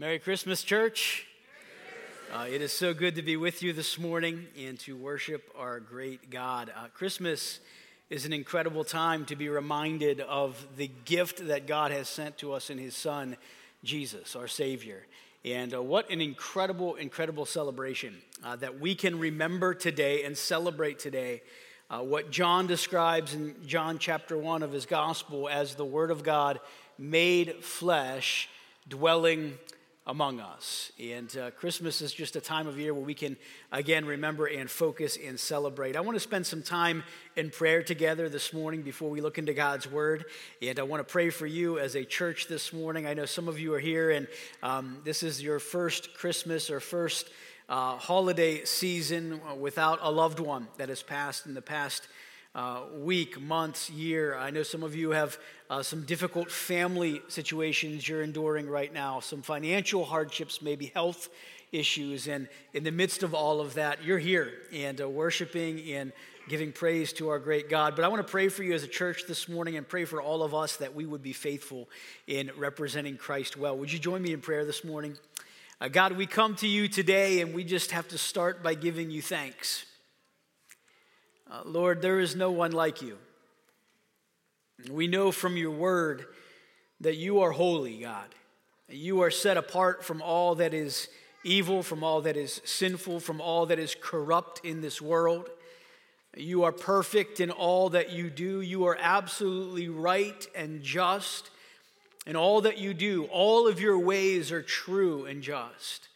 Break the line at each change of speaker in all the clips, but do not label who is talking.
Merry Christmas, church. Uh, it is so good to be with you this morning and to worship our great God. Uh, Christmas is an incredible time to be reminded of the gift that God has sent to us in His Son, Jesus, our Savior. And uh, what an incredible, incredible celebration uh, that we can remember today and celebrate today. Uh, what John describes in John chapter 1 of his gospel as the Word of God made flesh, dwelling among us. And uh, Christmas is just a time of year where we can, again, remember and focus and celebrate. I want to spend some time in prayer together this morning before we look into God's Word. And I want to pray for you as a church this morning. I know some of you are here, and um, this is your first Christmas or first uh, holiday season without a loved one that has passed in the past uh, week, months, year. I know some of you have uh, some difficult family situations you're enduring right now, some financial hardships, maybe health issues. And in the midst of all of that, you're here and uh, worshiping and giving praise to our great God. But I want to pray for you as a church this morning and pray for all of us that we would be faithful in representing Christ well. Would you join me in prayer this morning? Uh, God, we come to you today and we just have to start by giving you thanks. Uh, Lord, there is no one like you. We know from your word that you are holy, God. You are set apart from all that is evil, from all that is sinful, from all that is corrupt in this world. You are perfect in all that you do. You are absolutely right and just in all that you do. All of your ways are true and just.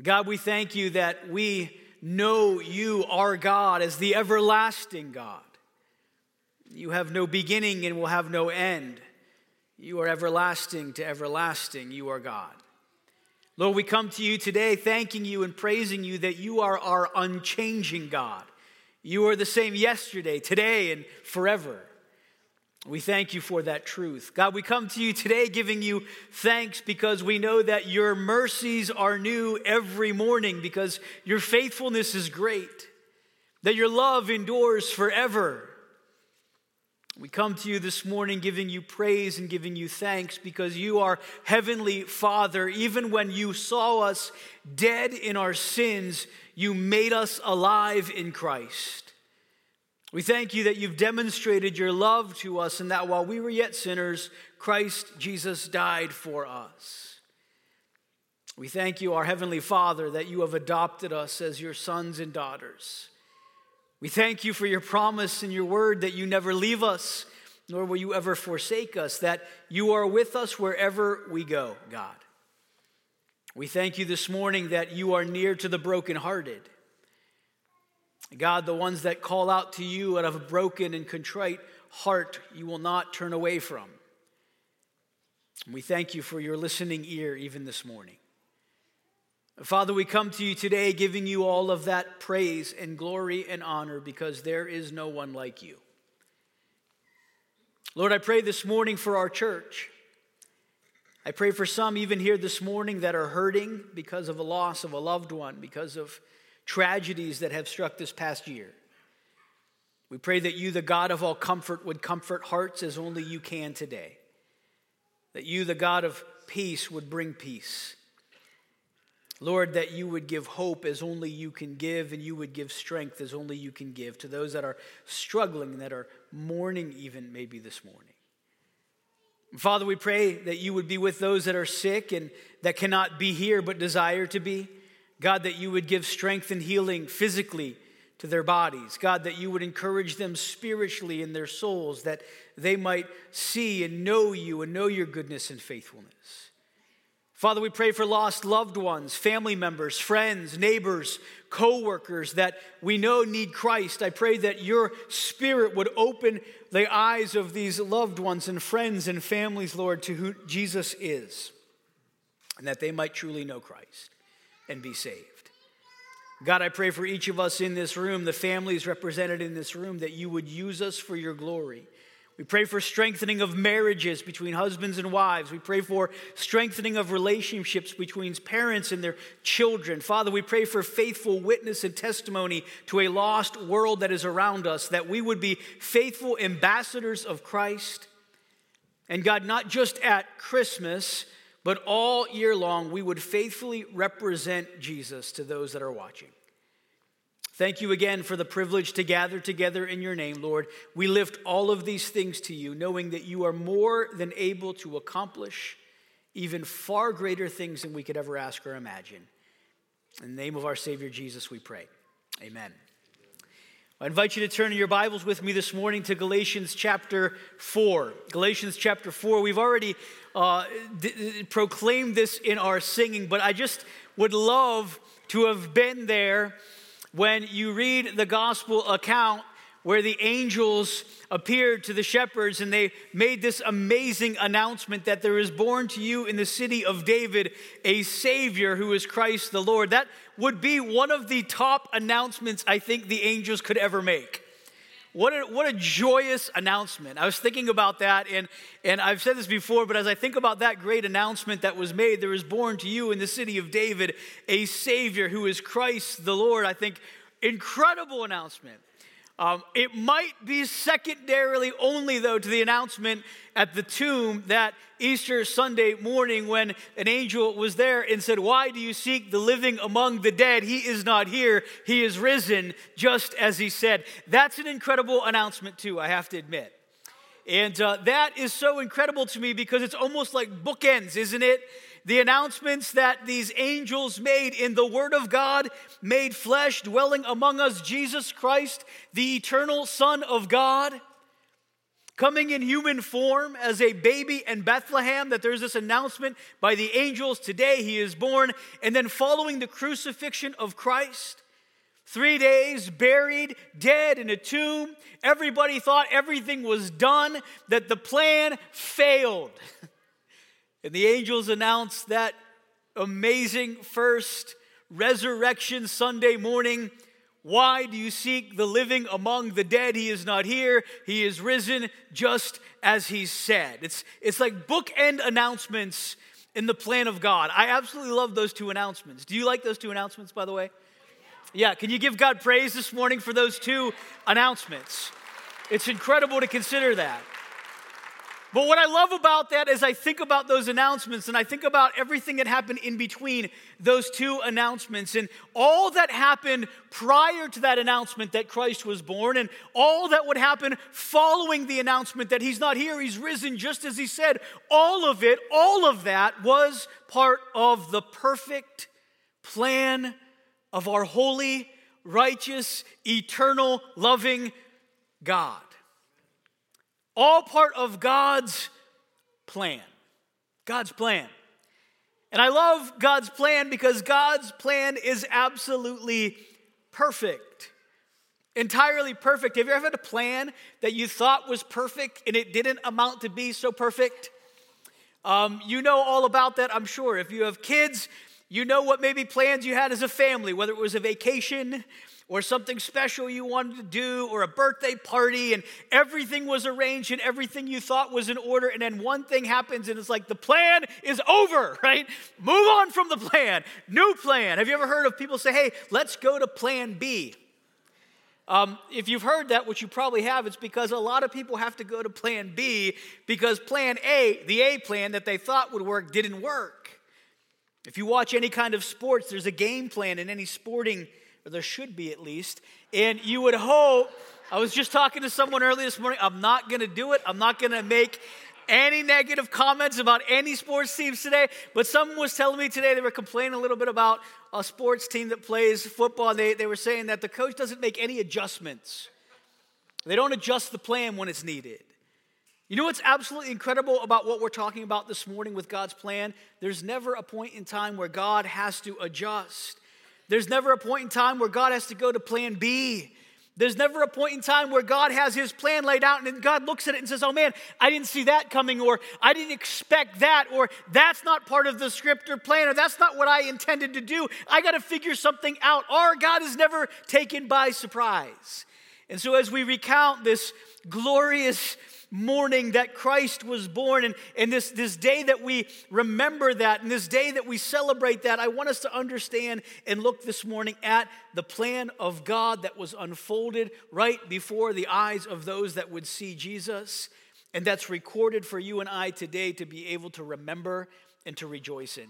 God, we thank you that we know you, our God, as the everlasting God. You have no beginning and will have no end. You are everlasting to everlasting. You are God. Lord, we come to you today thanking you and praising you that you are our unchanging God. You are the same yesterday, today, and forever. We thank you for that truth. God, we come to you today giving you thanks because we know that your mercies are new every morning, because your faithfulness is great, that your love endures forever. We come to you this morning giving you praise and giving you thanks because you are Heavenly Father. Even when you saw us dead in our sins, you made us alive in Christ. We thank you that you've demonstrated your love to us and that while we were yet sinners, Christ Jesus died for us. We thank you, our Heavenly Father, that you have adopted us as your sons and daughters. We thank you for your promise and your word that you never leave us, nor will you ever forsake us, that you are with us wherever we go, God. We thank you this morning that you are near to the brokenhearted God, the ones that call out to you out of a broken and contrite heart, you will not turn away from. We thank you for your listening ear even this morning. Father, we come to you today giving you all of that praise and glory and honor because there is no one like you. Lord, I pray this morning for our church. I pray for some even here this morning that are hurting because of a loss of a loved one, because of tragedies that have struck this past year. We pray that you, the God of all comfort, would comfort hearts as only you can today. That you, the God of peace, would bring peace. Lord, that you would give hope as only you can give, and you would give strength as only you can give to those that are struggling, that are mourning, even maybe this morning. Father, we pray that you would be with those that are sick and that cannot be here but desire to be. God, that you would give strength and healing physically to their bodies. God, that you would encourage them spiritually in their souls, that they might see and know you and know your goodness and faithfulness. Father, we pray for lost loved ones, family members, friends, neighbors, co workers that we know need Christ. I pray that your spirit would open the eyes of these loved ones and friends and families, Lord, to who Jesus is, and that they might truly know Christ and be saved. God, I pray for each of us in this room, the families represented in this room, that you would use us for your glory. We pray for strengthening of marriages between husbands and wives. We pray for strengthening of relationships between parents and their children. Father, we pray for faithful witness and testimony to a lost world that is around us, that we would be faithful ambassadors of Christ. And God, not just at Christmas, but all year long we would faithfully represent Jesus to those that are watching. Thank you again for the privilege to gather together in your name, Lord. We lift all of these things to you, knowing that you are more than able to accomplish even far greater things than we could ever ask or imagine. In the name of our Savior Jesus, we pray. Amen. I invite you to turn in your Bibles with me this morning to Galatians chapter 4. Galatians chapter 4. We've already uh, d- this in our singing, but I just would love to have been there when you read the gospel account where the angels appeared to the shepherds and they made this amazing announcement that there is born to you in the city of David a Savior who is Christ the Lord. That would be one of the top announcements I think the angels could ever make. What a, what a joyous announcement. I was thinking about that, and, and I've said this before, but as I think about that great announcement that was made, there is born to you in the city of David a Savior who is Christ the Lord. I think incredible announcement. Um, it might be secondarily only, though, to the announcement at the tomb that Easter Sunday morning when an angel was there and said, Why do you seek the living among the dead? He is not here, he is risen, just as he said. That's an incredible announcement, too, I have to admit. And uh, that is so incredible to me because it's almost like bookends, isn't it? The announcements that these angels made in the Word of God made flesh, dwelling among us, Jesus Christ, the eternal Son of God, coming in human form as a baby in Bethlehem, that there's this announcement by the angels today he is born, and then following the crucifixion of Christ. Three days buried, dead in a tomb. Everybody thought everything was done, that the plan failed. And the angels announced that amazing first resurrection Sunday morning. Why do you seek the living among the dead? He is not here. He is risen just as he said. It's, it's like bookend announcements in the plan of God. I absolutely love those two announcements. Do you like those two announcements, by the way? Yeah, can you give God praise this morning for those two announcements? It's incredible to consider that. But what I love about that is I think about those announcements and I think about everything that happened in between those two announcements and all that happened prior to that announcement that Christ was born and all that would happen following the announcement that he's not here, he's risen just as he said. All of it, all of that was part of the perfect plan of our holy, righteous, eternal, loving God all part of God's plan. God's plan. And I love God's plan because God's plan is absolutely perfect. Entirely perfect. Have you ever had a plan that you thought was perfect and it didn't amount to be so perfect? Um, you know all about that, I'm sure. If you have kids, you know what maybe plans you had as a family, whether it was a vacation or something special you wanted to do or a birthday party and everything was arranged and everything you thought was in order and then one thing happens and it's like the plan is over right? Move on from the plan. New plan. Have you ever heard of people say hey let's go to plan b? Um, if you've heard that, which you probably have, it's because a lot of people have to go to plan B because plan A, the A plan that they thought would work, didn't work. If you watch any kind of sports, there's a game plan in any sporting or there should be at least. And you would hope, I was just talking to someone early this morning, I'm not gonna do it. I'm not gonna make any negative comments about any sports teams today, but someone was telling me today they were complaining a little bit about a sports team that plays football. They, they were saying that the coach doesn't make any adjustments, they don't adjust the plan when it's needed. You know what's absolutely incredible about what we're talking about this morning with God's plan? There's never a point in time where God has to adjust. There's never a point in time where God has to go to plan B. There's never a point in time where God has his plan laid out and God looks at it and says, Oh man, I didn't see that coming, or I didn't expect that, or that's not part of the script or plan, or that's not what I intended to do. I got to figure something out. Our God is never taken by surprise. And so as we recount this glorious morning that Christ was born, and, and this, this day that we remember that, and this day that we celebrate that, I want us to understand and look this morning at the plan of God that was unfolded right before the eyes of those that would see Jesus. And that's recorded for you and I today to be able to remember and to rejoice in.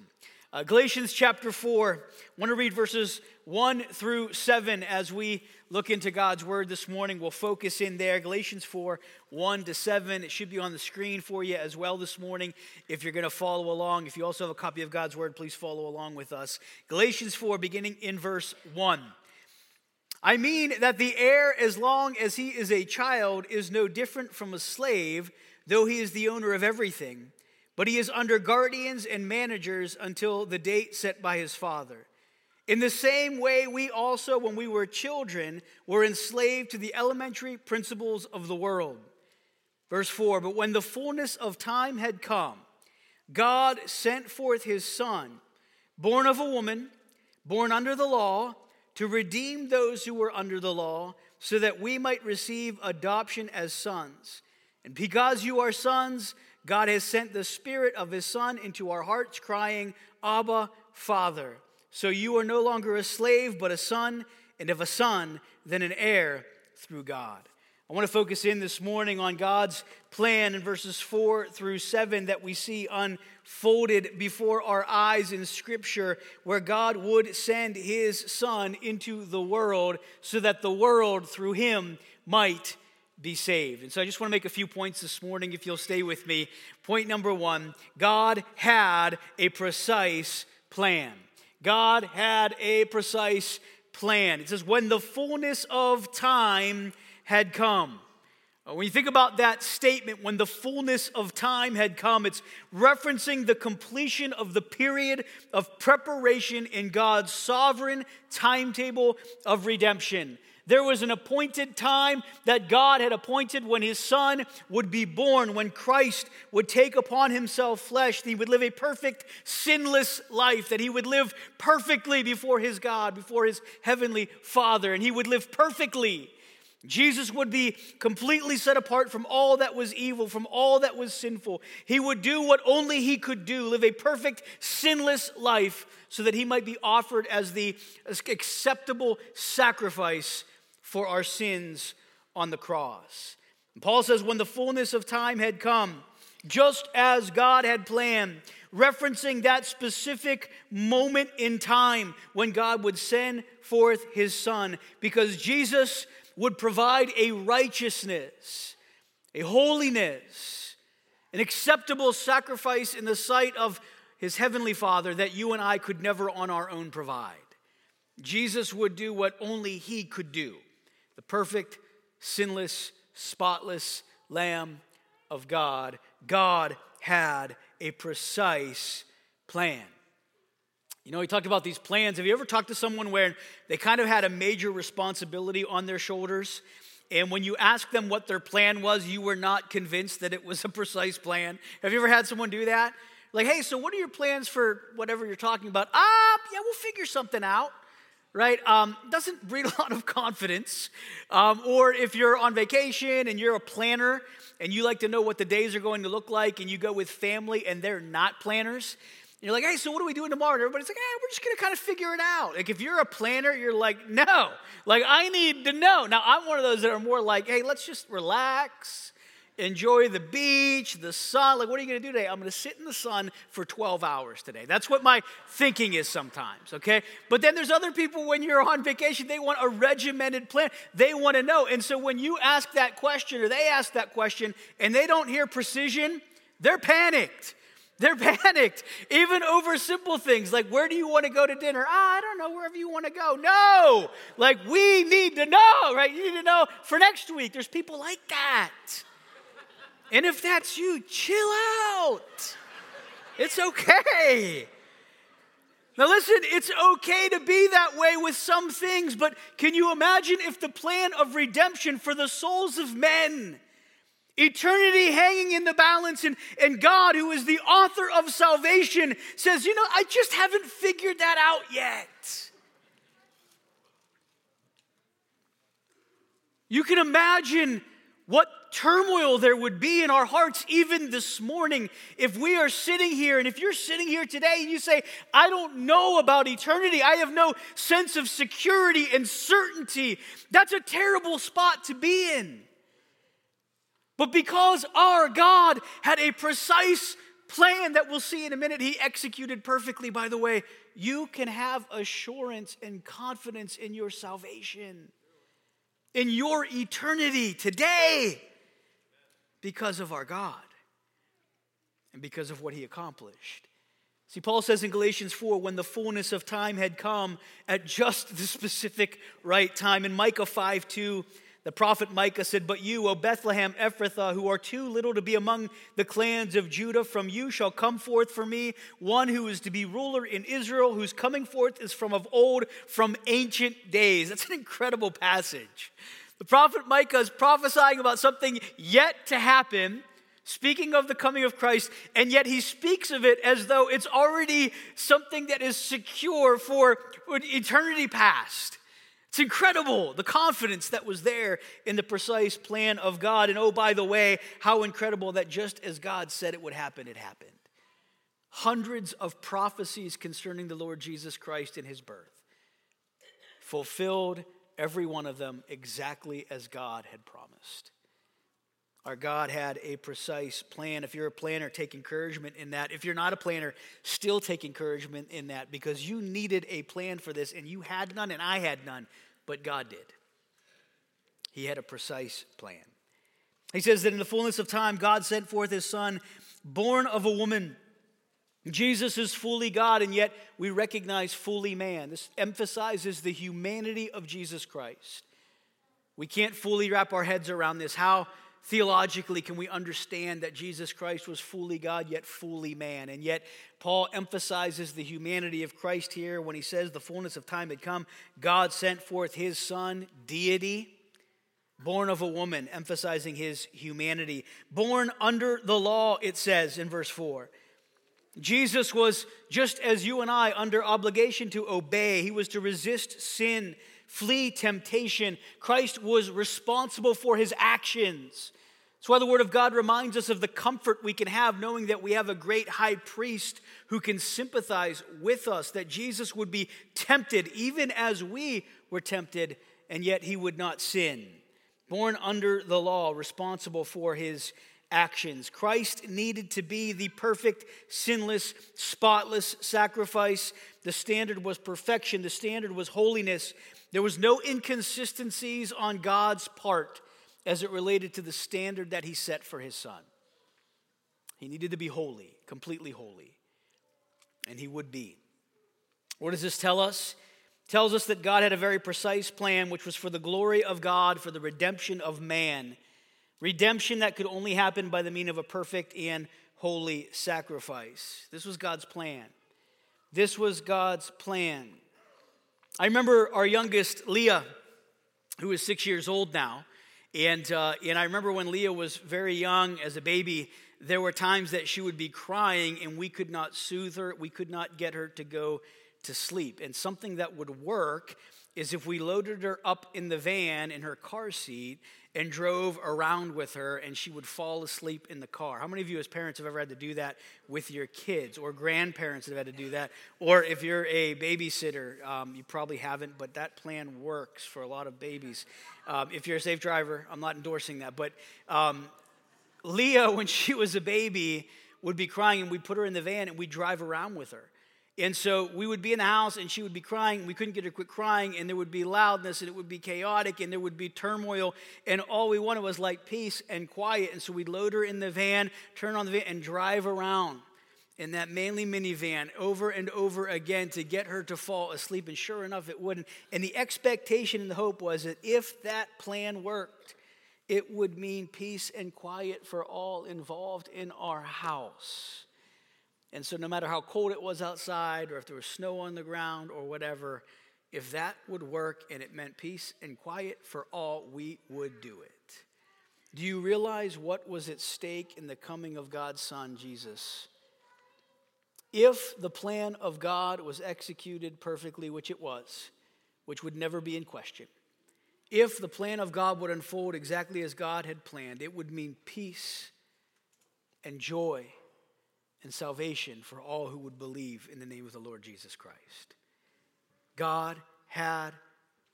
Uh, Galatians chapter 4, I want to read verses 1 through 7 as we look into God's word this morning. We'll focus in there. Galatians 4, 1 to 7. It should be on the screen for you as well this morning if you're going to follow along. If you also have a copy of God's word, please follow along with us. Galatians 4, beginning in verse 1. I mean that the heir, as long as he is a child, is no different from a slave, though he is the owner of everything. But he is under guardians and managers until the date set by his father. In the same way, we also, when we were children, were enslaved to the elementary principles of the world. Verse 4 But when the fullness of time had come, God sent forth his son, born of a woman, born under the law, to redeem those who were under the law, so that we might receive adoption as sons. And because you are sons, God has sent the Spirit of His Son into our hearts, crying, Abba, Father. So you are no longer a slave, but a son, and if a son, then an heir through God. I want to focus in this morning on God's plan in verses 4 through 7 that we see unfolded before our eyes in Scripture, where God would send His Son into the world so that the world through Him might be saved. And so I just want to make a few points this morning, if you'll stay with me. Point number one God had a precise plan. God had a precise plan. It says, when the fullness of time had come. Uh, when you think about that statement, when the fullness of time had come, it's referencing the completion of the period of preparation in God's sovereign timetable of redemption. There was an appointed time that God had appointed when his son would be born, when Christ would take upon himself flesh, that he would live a perfect, sinless life, that he would live perfectly before his God, before his heavenly Father, and he would live perfectly. Jesus would be completely set apart from all that was evil, from all that was sinful. He would do what only he could do, live a perfect, sinless life, so that he might be offered as the acceptable sacrifice for our sins on the cross. And Paul says, when the fullness of time had come, just as God had planned, referencing that specific moment in time when God would send forth his son, because Jesus would provide a righteousness, a holiness, an acceptable sacrifice in the sight of his heavenly Father that you and I could never on our own provide. Jesus would do what only he could do the perfect, sinless, spotless Lamb of God, God had a precise plan. You know, he talked about these plans. Have you ever talked to someone where they kind of had a major responsibility on their shoulders? And when you asked them what their plan was, you were not convinced that it was a precise plan. Have you ever had someone do that? Like, hey, so what are your plans for whatever you're talking about? Ah, yeah, we'll figure something out right? Um, doesn't breed a lot of confidence. Um, or if you're on vacation and you're a planner and you like to know what the days are going to look like and you go with family and they're not planners, you're like, hey, so what are we doing tomorrow? And everybody's like, hey, we're just gonna kind of figure it out. Like, if you're a planner, you're like, no, like, I need to know. Now, I'm one of those that are more like, hey, let's just relax enjoy the beach, the sun. Like, what are you going to do today? I'm going to sit in the sun for 12 hours today. That's what my thinking is sometimes, okay? But then there's other people when you're on vacation, they want a regimented plan. They want to know. And so when you ask that question or they ask that question and they don't hear precision, they're panicked. They're panicked, even over simple things like where do you want to go to dinner? Ah, I don't know, wherever you want to go. No, like we need to know, right? You need to know for next week. There's people like that. And if that's you, chill out. It's okay. Now, listen, it's okay to be that way with some things, but can you imagine if the plan of redemption for the souls of men, eternity hanging in the balance, and, and God, who is the author of salvation, says, You know, I just haven't figured that out yet. You can imagine what turmoil there would be in our hearts even this morning if we are sitting here and if you're sitting here today and you say, I don't know about eternity, I have no sense of security and certainty, that's a terrible spot to be in. But because our God had a precise plan that we'll see in a minute, he executed perfectly. By the way, you can have assurance and confidence in your salvation, in your eternity today, because of our God and because of what he accomplished. See, Paul says in Galatians 4 when the fullness of time had come at just the specific right time. In Micah 5 2, the prophet Micah said, But you, O Bethlehem Ephrathah, who are too little to be among the clans of Judah, from you shall come forth for me one who is to be ruler in Israel, whose coming forth is from of old, from ancient days. That's an incredible passage. The prophet Micah is prophesying about something yet to happen speaking of the coming of Christ, and yet he speaks of it as though it's already something that is secure for eternity past. It's incredible the confidence that was there in the precise plan of God. And oh, by the way, how incredible that just as God said it would happen, it happened. Hundreds of prophecies concerning the Lord Jesus Christ and his birth fulfilled every one of them exactly as God had promised. Our God had a precise plan. If you're a planner, take encouragement in that. If you're not a planner, still take encouragement in that because you needed a plan for this and you had none and I had none, but God did. He had a precise plan. He says that in the fullness of time, God sent forth his son, born of a woman. Jesus is fully God, and yet we recognize fully man. This emphasizes the humanity of Jesus Christ. We can't fully wrap our heads around this. How Theologically, can we understand that Jesus Christ was fully God yet fully man? And yet, Paul emphasizes the humanity of Christ here when he says the fullness of time had come. God sent forth his son, deity, born of a woman, emphasizing his humanity. Born under the law, it says in verse 4. Jesus was just as you and I under obligation to obey, he was to resist sin flee temptation. Christ was responsible for his actions. That's why the Word of God reminds us of the comfort we can have knowing that we have a great high priest who can sympathize with us, that Jesus would be tempted even as we were tempted, and yet he would not sin. Born under the law, responsible for his actions. Christ needed to be the perfect, sinless, spotless sacrifice. The standard was perfection, the standard was holiness. There was no inconsistencies on God's part as it related to the standard that he set for his son. He needed to be holy, completely holy, and he would be. What does this tell us? It tells us that God had a very precise plan, which was for the glory of God, for the redemption of man. Redemption that could only happen by the means of a perfect and holy sacrifice. This was God's plan. This was God's plan. I remember our youngest, Leah, who is six years old now. And, uh, and I remember when Leah was very young as a baby, there were times that she would be crying and we could not soothe her. We could not get her to go to sleep. And something that would work is if we loaded her up in the van in her car seat and drove around with her and she would fall asleep in the car. How many of you, as parents, have ever had to do that with your kids or grandparents have had to do that? Or if you're a babysitter, um, you probably haven't, but that plan works for a lot of babies. Um, if you're a safe driver, I'm not endorsing that, but um, Leah, when she was a baby, would be crying and we'd put her in the van and we'd drive around with her. And so we would be in the house and she would be crying. We couldn't get her to quit crying, and there would be loudness and it would be chaotic and there would be turmoil. And all we wanted was like peace and quiet. And so we'd load her in the van, turn on the van, and drive around in that Manly minivan over and over again to get her to fall asleep. And sure enough, it wouldn't. And the expectation and the hope was that if that plan worked, it would mean peace and quiet for all involved in our house. And so, no matter how cold it was outside, or if there was snow on the ground, or whatever, if that would work and it meant peace and quiet for all, we would do it. Do you realize what was at stake in the coming of God's Son, Jesus? If the plan of God was executed perfectly, which it was, which would never be in question, if the plan of God would unfold exactly as God had planned, it would mean peace and joy and salvation for all who would believe in the name of the Lord Jesus Christ. God had,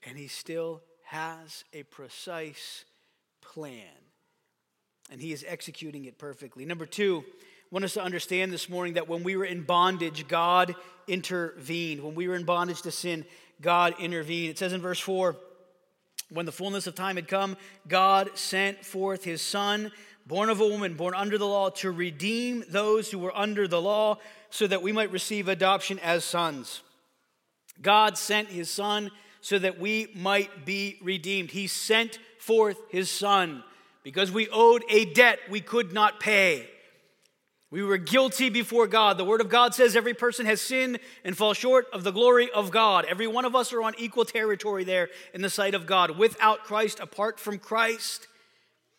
and He still has, a precise plan, and He is executing it perfectly. Number two, want us to understand this morning that when we were in bondage, God intervened. When we were in bondage to sin, God intervened. It says in verse 4 when the fullness of time had come, God sent forth his son, born of a woman, born under the law, to redeem those who were under the law, so that we might receive adoption as sons. God sent his son so that we might be redeemed. He sent forth his son because we owed a debt we could not pay. We were guilty before God. The Word of God says every person has sinned and fall short of the glory of God. Every one of us are on equal territory there in the sight of God. Without Christ, apart from Christ,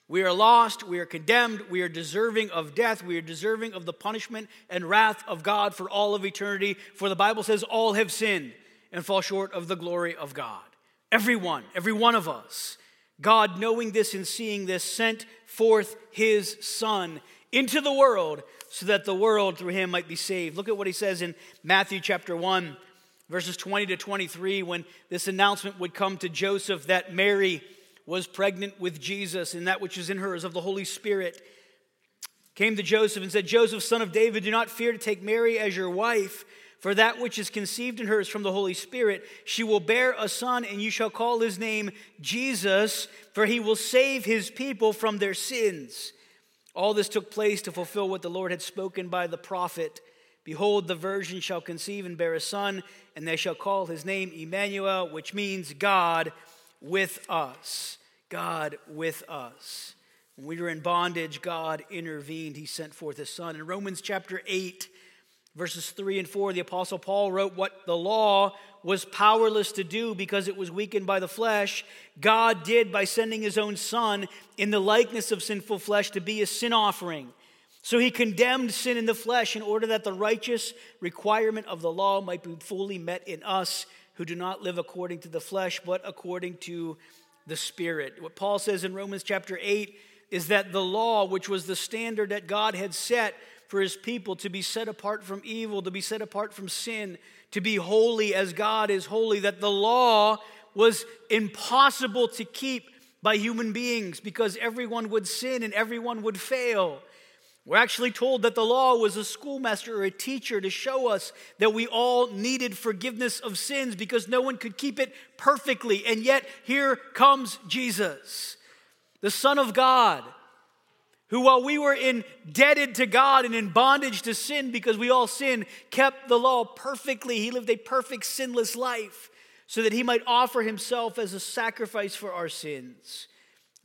we are lost, we are condemned, we are deserving of death, we are deserving of the punishment and wrath of God for all of eternity. For the Bible says all have sinned and fall short of the glory of God. Everyone, every one of us. God, knowing this and seeing this, sent forth his Son into the world so that the world through him might be saved. Look at what he says in Matthew chapter 1, verses 20 to 23, when this announcement would come to Joseph that Mary was pregnant with Jesus, and that which is in her is of the Holy Spirit. Came to Joseph and said, Joseph, son of David, do not fear to take Mary as your wife, for that which is conceived in her is from the Holy Spirit. She will bear a son, and you shall call his name Jesus, for he will save his people from their sins. All this took place to fulfill what the Lord had spoken by the prophet. Behold, the virgin shall conceive and bear a son, and they shall call his name Emmanuel, which means God with us. God with us. When we were in bondage, God intervened. He sent forth his son. In Romans chapter 8, verses 3 and 4, the Apostle Paul wrote, What the law was powerless to do because it was weakened by the flesh, God did by sending his own Son in the likeness of sinful flesh to be a sin offering. So he condemned sin in the flesh in order that the righteous requirement of the law might be fully met in us who do not live according to the flesh, but according to the Spirit. What Paul says in Romans chapter 8 is that the law, which was the standard that God had set for his people to be set apart from evil, to be set apart from sin, to be holy as God is holy, that the law was impossible to keep by human beings because everyone would sin and everyone would fail. We're actually told that the law was a schoolmaster or a teacher to show us that we all needed forgiveness of sins because no one could keep it perfectly. And yet, here comes Jesus, the Son of God, who, while we were indebted to God and in bondage to sin because we all sin, kept the law perfectly. He lived a perfect, sinless life so that he might offer himself as a sacrifice for our sins.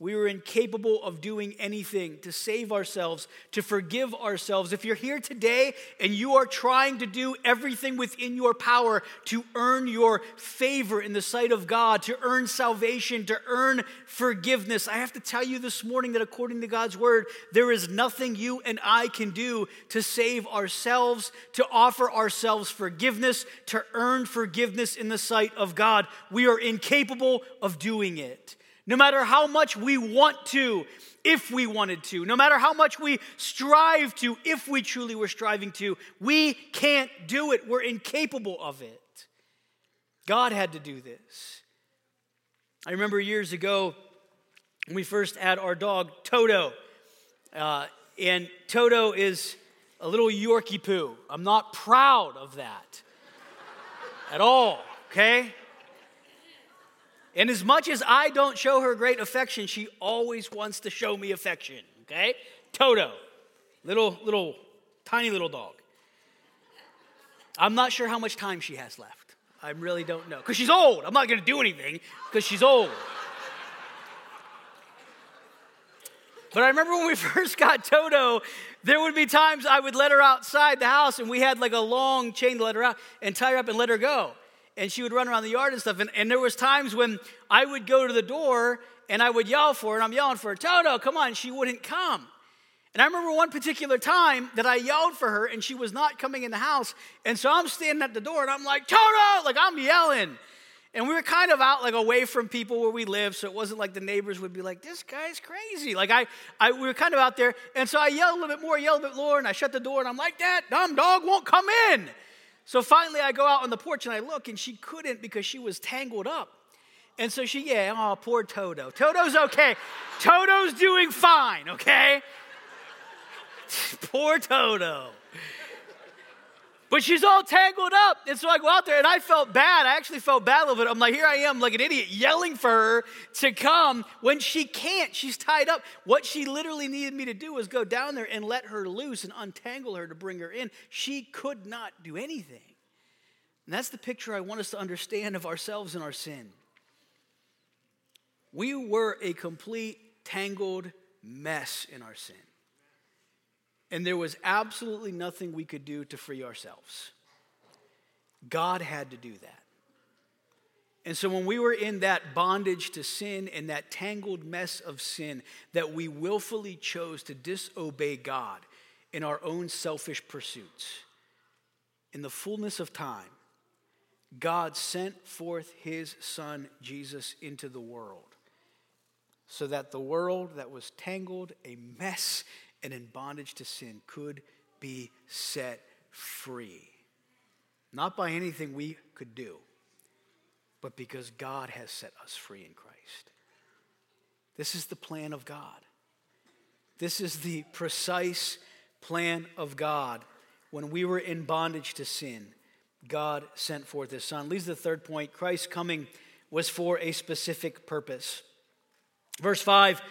We were incapable of doing anything to save ourselves, to forgive ourselves. If you're here today and you are trying to do everything within your power to earn your favor in the sight of God, to earn salvation, to earn forgiveness, I have to tell you this morning that according to God's word, there is nothing you and I can do to save ourselves, to offer ourselves forgiveness, to earn forgiveness in the sight of God. We are incapable of doing it. No matter how much we want to, if we wanted to, no matter how much we strive to, if we truly were striving to, we can't do it. We're incapable of it. God had to do this. I remember years ago when we first had our dog, Toto. Uh, and Toto is a little Yorkie poo. I'm not proud of that at all, okay? And as much as I don't show her great affection, she always wants to show me affection, okay? Toto, little, little, tiny little dog. I'm not sure how much time she has left. I really don't know. Because she's old. I'm not going to do anything because she's old. But I remember when we first got Toto, there would be times I would let her outside the house and we had like a long chain to let her out and tie her up and let her go and she would run around the yard and stuff. And, and there was times when I would go to the door and I would yell for her, and I'm yelling for her, Toto, come on. She wouldn't come. And I remember one particular time that I yelled for her and she was not coming in the house. And so I'm standing at the door and I'm like, Toto, like I'm yelling. And we were kind of out like away from people where we live, so it wasn't like the neighbors would be like, "This guy's crazy." Like I, I, we were kind of out there, and so I yelled a little bit more, yelled a bit more, and I shut the door, and I'm like, "That dumb dog won't come in." So finally, I go out on the porch and I look, and she couldn't because she was tangled up. And so she, yeah, oh, poor Toto. Toto's okay. Toto's doing fine, okay? Poor Toto. But she's all tangled up. And so I go out there and I felt bad. I actually felt bad a little bit. I'm like, here I am, like an idiot, yelling for her to come when she can't. She's tied up. What she literally needed me to do was go down there and let her loose and untangle her to bring her in. She could not do anything. And that's the picture I want us to understand of ourselves and our sin. We were a complete, tangled mess in our sin. And there was absolutely nothing we could do to free ourselves. God had to do that. And so when we were in that bondage to sin and that tangled mess of sin, that we willfully chose to disobey God in our own selfish pursuits, in the fullness of time, God sent forth his son Jesus into the world so that the world that was tangled, a mess, and in bondage to sin could be set free. Not by anything we could do, but because God has set us free in Christ. This is the plan of God. This is the precise plan of God. When we were in bondage to sin, God sent forth his son. Leads to the third point Christ's coming was for a specific purpose. Verse 5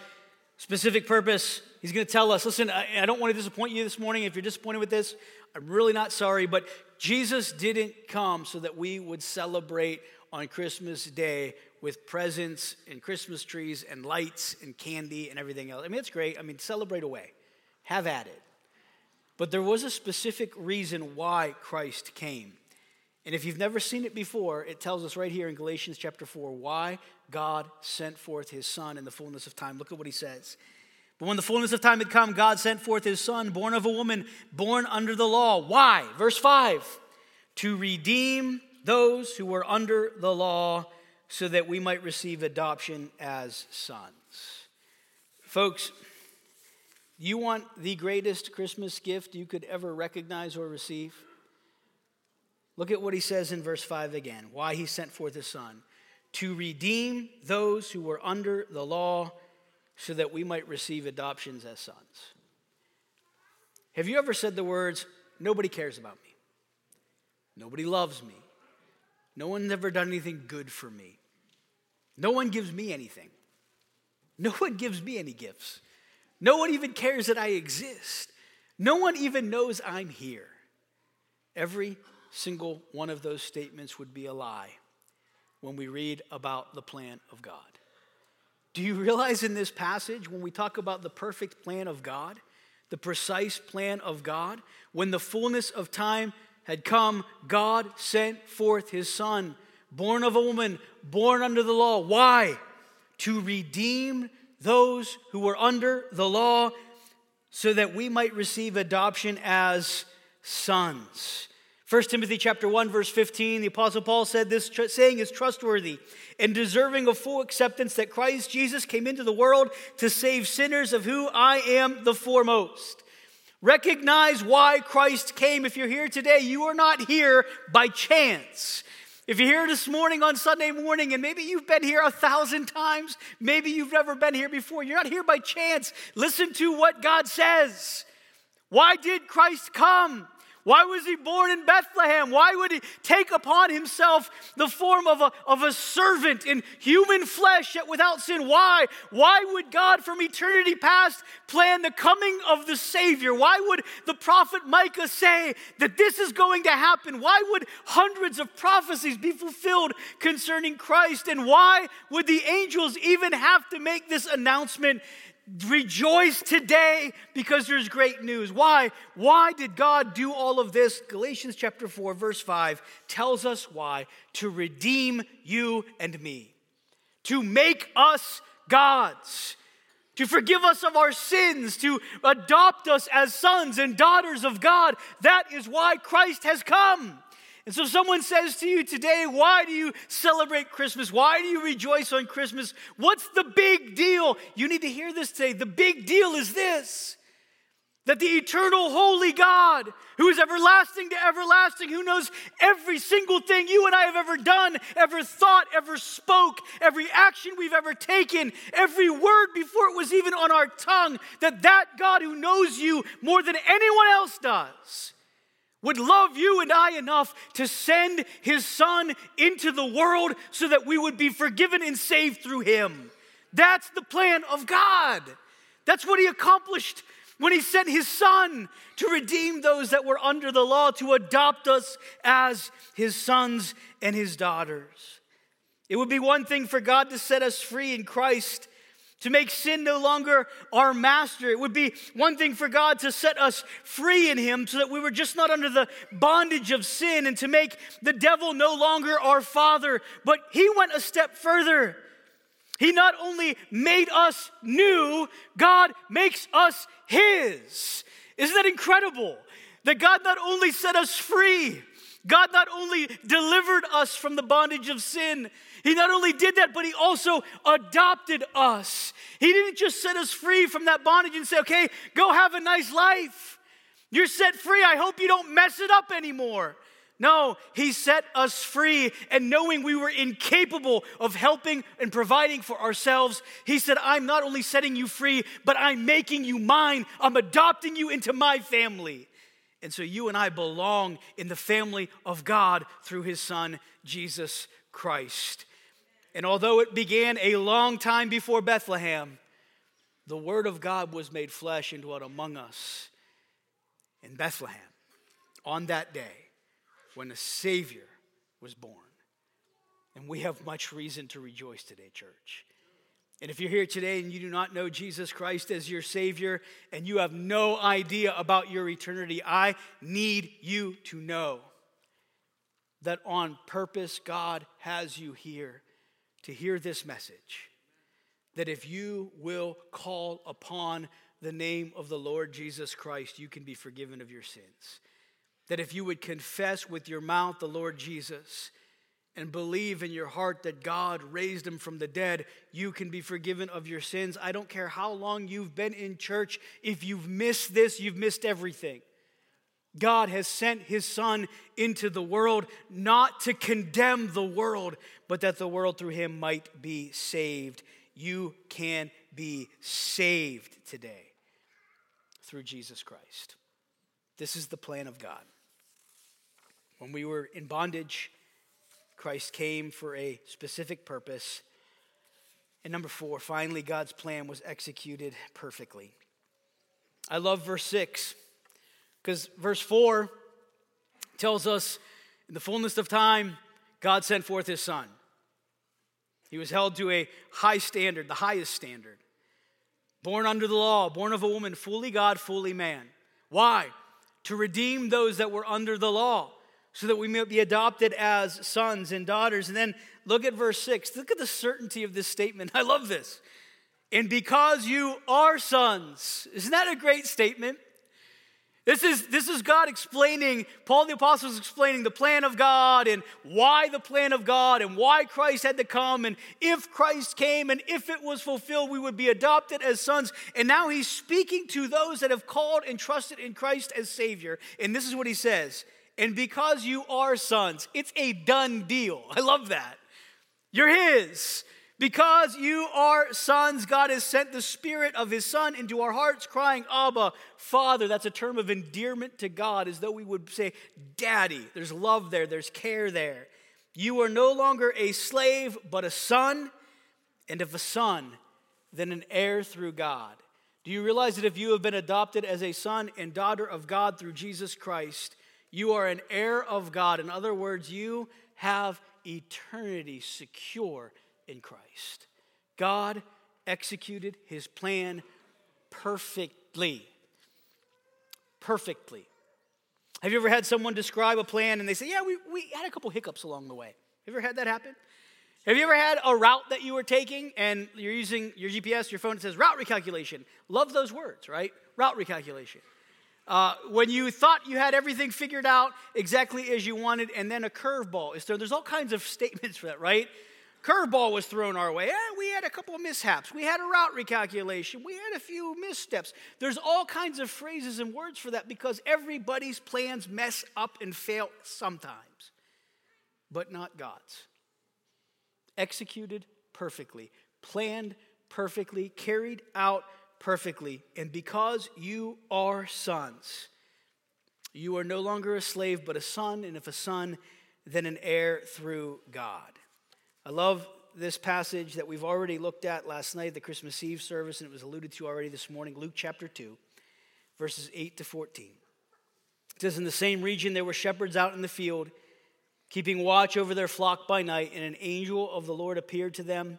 specific purpose. He's going to tell us listen, I, don't want to disappoint you this morning. If you're disappointed with this, I'm really not sorry, but Jesus didn't come so that we would celebrate on Christmas Day with presents and Christmas trees and lights and candy and everything else. I mean, it's great. I mean, celebrate away, have at it. But there was a specific reason why Christ came. And if you've never seen it before, it tells us right here in Galatians chapter 4 why God sent forth his son in the fullness of time. Look at what he says. But when the fullness of time had come, God sent forth his son, born of a woman, born under the law. Why? Verse 5 To redeem those who were under the law, so that we might receive adoption as sons. Folks, you want the greatest Christmas gift you could ever recognize or receive? Look at what he says in verse 5 again why he sent forth his son to redeem those who were under the law so that we might receive adoptions as sons. Have you ever said the words, nobody cares about me? Nobody loves me. No one's ever done anything good for me. No one gives me anything. No one gives me any gifts. No one even cares that I exist. No one even knows I'm here. Every single one of those statements would be a lie when we read about the plan of God. Do you realize in this passage, when we talk about the perfect plan of God, the precise plan of God, when the fullness of time had come, God sent forth his son, born of a woman, born under the law. Why? To redeem those who were under the law so that we might receive adoption as sons. 1 Timothy chapter 1 verse 15 the apostle Paul said this tr- saying is trustworthy and deserving of full acceptance that Christ Jesus came into the world to save sinners of who I am the foremost. Recognize why Christ came. If you're here today, you are not here by chance. If you're here this morning on Sunday morning and maybe you've been here a thousand times, maybe you've never been here before, you're not here by chance. Listen to what God says. Why did Christ come? Why was he born in Bethlehem? Why would he take upon himself the form of a, of a servant in human flesh yet without sin? Why? Why would God from eternity past plan the coming of the Savior? Why would the prophet Micah say that this is going to happen? Why would hundreds of prophecies be fulfilled concerning Christ? And why would the angels even have to make this announcement Rejoice today because there's great news. Why? Why did God do all of this? Galatians chapter 4, verse 5 tells us why to redeem you and me, to make us gods, to forgive us of our sins, to adopt us as sons and daughters of God. That is why Christ has come. And so, someone says to you today, Why do you celebrate Christmas? Why do you rejoice on Christmas? What's the big deal? You need to hear this today. The big deal is this That the eternal, holy God, who is everlasting to everlasting, who knows every single thing you and I have ever done, ever thought, ever spoke, every action we've ever taken, every word before it was even on our tongue, that that God who knows you more than anyone else does would love you and I enough to send his son into the world so that we would be forgiven and saved through him. That's the plan of God. That's what he accomplished when he sent his son to redeem those that were under the law, to adopt us as his sons and his daughters. It would be one thing for God to set us free in Christ, to make sin no longer our master. It would be one thing for God to set us free in him so that we were just not under the bondage of sin and to make the devil no longer our father. But he went a step further. He not only made us new, God makes us His. Isn't that incredible? That God not only set us free, God not only delivered us from the bondage of sin, He not only did that, but He also adopted us. He didn't just set us free from that bondage and say, okay, go have a nice life. You're set free. I hope you don't mess it up anymore. No, He set us free, and knowing we were incapable of helping and providing for ourselves, He said, I'm not only setting you free, but I'm making you mine. I'm adopting you into my family. And so you and I belong in the family of God through His Son, Jesus Christ. And although it began a long time before Bethlehem, the Word of God was made flesh and dwelt among us in Bethlehem on that day when a Savior was born. And we have much reason to rejoice today, church. And if you're here today and you do not know Jesus Christ as your Savior and you have no idea about your eternity, I need you to know that on purpose God has you here to hear this message. That if you will call upon the name of the Lord Jesus Christ, you can be forgiven of your sins that if you would confess with your mouth the Lord Jesus and believe in your heart that God raised him from the dead, you can be forgiven of your sins. I don't care how long you've been in church, if you've missed this, you've missed everything. God has sent his son into the world not to condemn the world, but that the world through him might be saved. You can be saved today through Jesus Christ. This is the plan of God. When we were in bondage, Christ came for a specific purpose. And number four, finally, God's plan was executed perfectly. I love verse six because verse four tells us in the fullness of time, God sent forth his son. He was held to a high standard, the highest standard. Born under the law, born of a woman, fully God, fully man. Why? To redeem those that were under the law so that we may be adopted as sons and daughters. And then look at verse 6. Look at the certainty of this statement. I love this. And because you are sons. Isn't that a great statement? This is, this is God explaining, Paul the Apostle is explaining the plan of God and why the plan of God and why Christ had to come. And if Christ came and if it was fulfilled, we would be adopted as sons. And now he's speaking to those that have called and trusted in Christ as Savior. And this is what he says and because you are sons, it's a done deal. I love that. You're His. Because you are sons, God has sent the Spirit of His Son into our hearts, crying, Abba, Father. That's a term of endearment to God, as though we would say, Daddy. There's love there, there's care there. You are no longer a slave, but a son, and if a son, then an heir through God. Do you realize that if you have been adopted as a son and daughter of God through Jesus Christ, you are an heir of God. In other words, you have eternity secure in Christ. God executed his plan perfectly. Perfectly. Have you ever had someone describe a plan and they say, Yeah, we, we had a couple hiccups along the way? Have you ever had that happen? Have you ever had a route that you were taking and you're using your GPS, your phone, it says route recalculation? Love those words, right? Route recalculation. Uh, when you thought you had everything figured out exactly as you wanted, and then a curveball is there. There's all kinds of statements for that, right? curveball was thrown our way. Eh, we had a couple of mishaps. We had a route recalculation. We had a few missteps. There's all kinds of phrases and words for that because everybody's plans mess up and fail sometimes, but not God's. Executed perfectly, planned perfectly, carried out perfectly. And because you are sons, you are no longer a slave, but a son, and if a son, then an heir through God. I love this passage that we've already looked at last night, the Christmas Eve service, and it was alluded to already this morning, Luke chapter 2, verses 8 to 14. It says, In the same region there were shepherds out in the field, keeping watch over their flock by night, and an angel of the Lord appeared to them,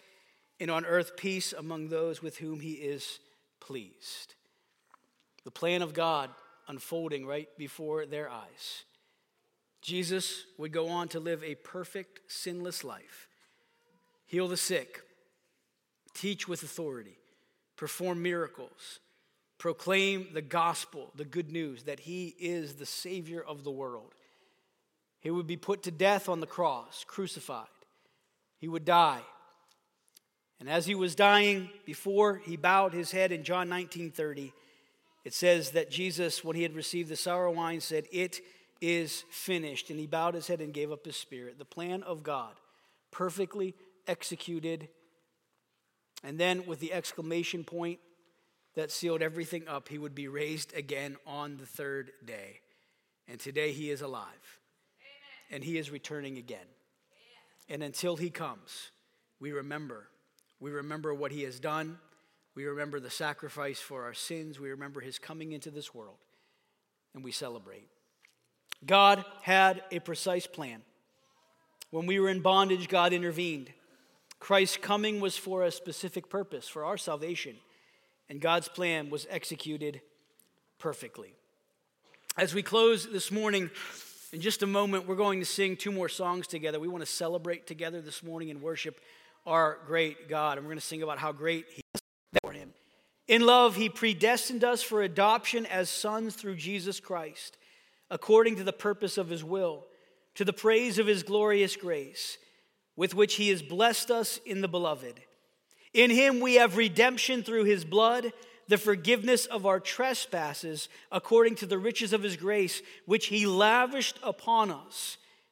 and on earth peace among those with whom he is pleased. The plan of God unfolding right before their eyes. Jesus would go on to live a perfect, sinless life, heal the sick, teach with authority, perform miracles, proclaim the gospel, the good news that he is the Savior of the world. He would be put to death on the cross, crucified. He would die. And as he was dying, before he bowed his head in John 19 30, it says that Jesus, when he had received the sour wine, said, It is finished. And he bowed his head and gave up his spirit. The plan of God, perfectly executed. And then, with the exclamation point that sealed everything up, he would be raised again on the third day. And today he is alive. Amen. And he is returning again. Yeah. And until he comes, we remember. We remember what he has done. We remember the sacrifice for our sins. We remember his coming into this world. And we celebrate. God had a precise plan. When we were in bondage, God intervened. Christ's coming was for a specific purpose, for our salvation, and God's plan was executed perfectly. As we close this morning, in just a moment, we're going to sing two more songs together. We want to celebrate together this morning and worship our great God. And we're going to sing about how great He is for Him. In love, He predestined us for adoption as sons through Jesus Christ according to the purpose of his will, to the praise of his glorious grace, with which he has blessed us in the beloved. In him we have redemption through his blood, the forgiveness of our trespasses, according to the riches of his grace, which he lavished upon us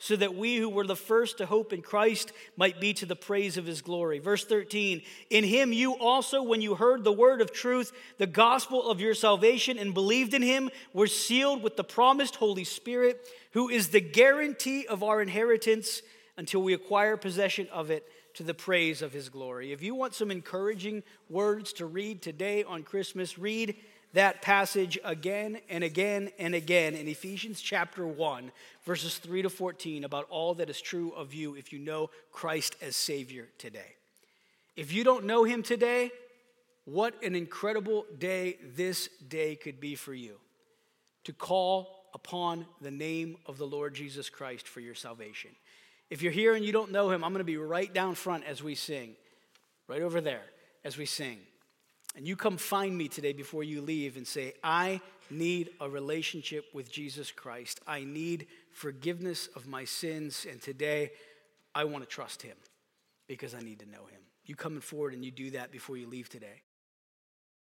so that we who were the first to hope in Christ might be to the praise of his glory. Verse 13 In him you also, when you heard the word of truth, the gospel of your salvation, and believed in him, were sealed with the promised Holy Spirit, who is the guarantee of our inheritance until we acquire possession of it to the praise of his glory. If you want some encouraging words to read today on Christmas, read that passage again and again and again in Ephesians chapter 1, verses 3 to 14, about all that is true of you if you know Christ as Savior today. If you don't know him today, what an incredible day this day could be for you to call upon the name of the Lord Jesus Christ for your salvation. If you're here and you don't know him, I'm going to be right down front as we sing, right over there as we sing. And you come find me today before you leave and say, I need a relationship with Jesus Christ. I need forgiveness of my sins. And today, I want to trust him because I need to know him. You coming forward and you do that before you leave today.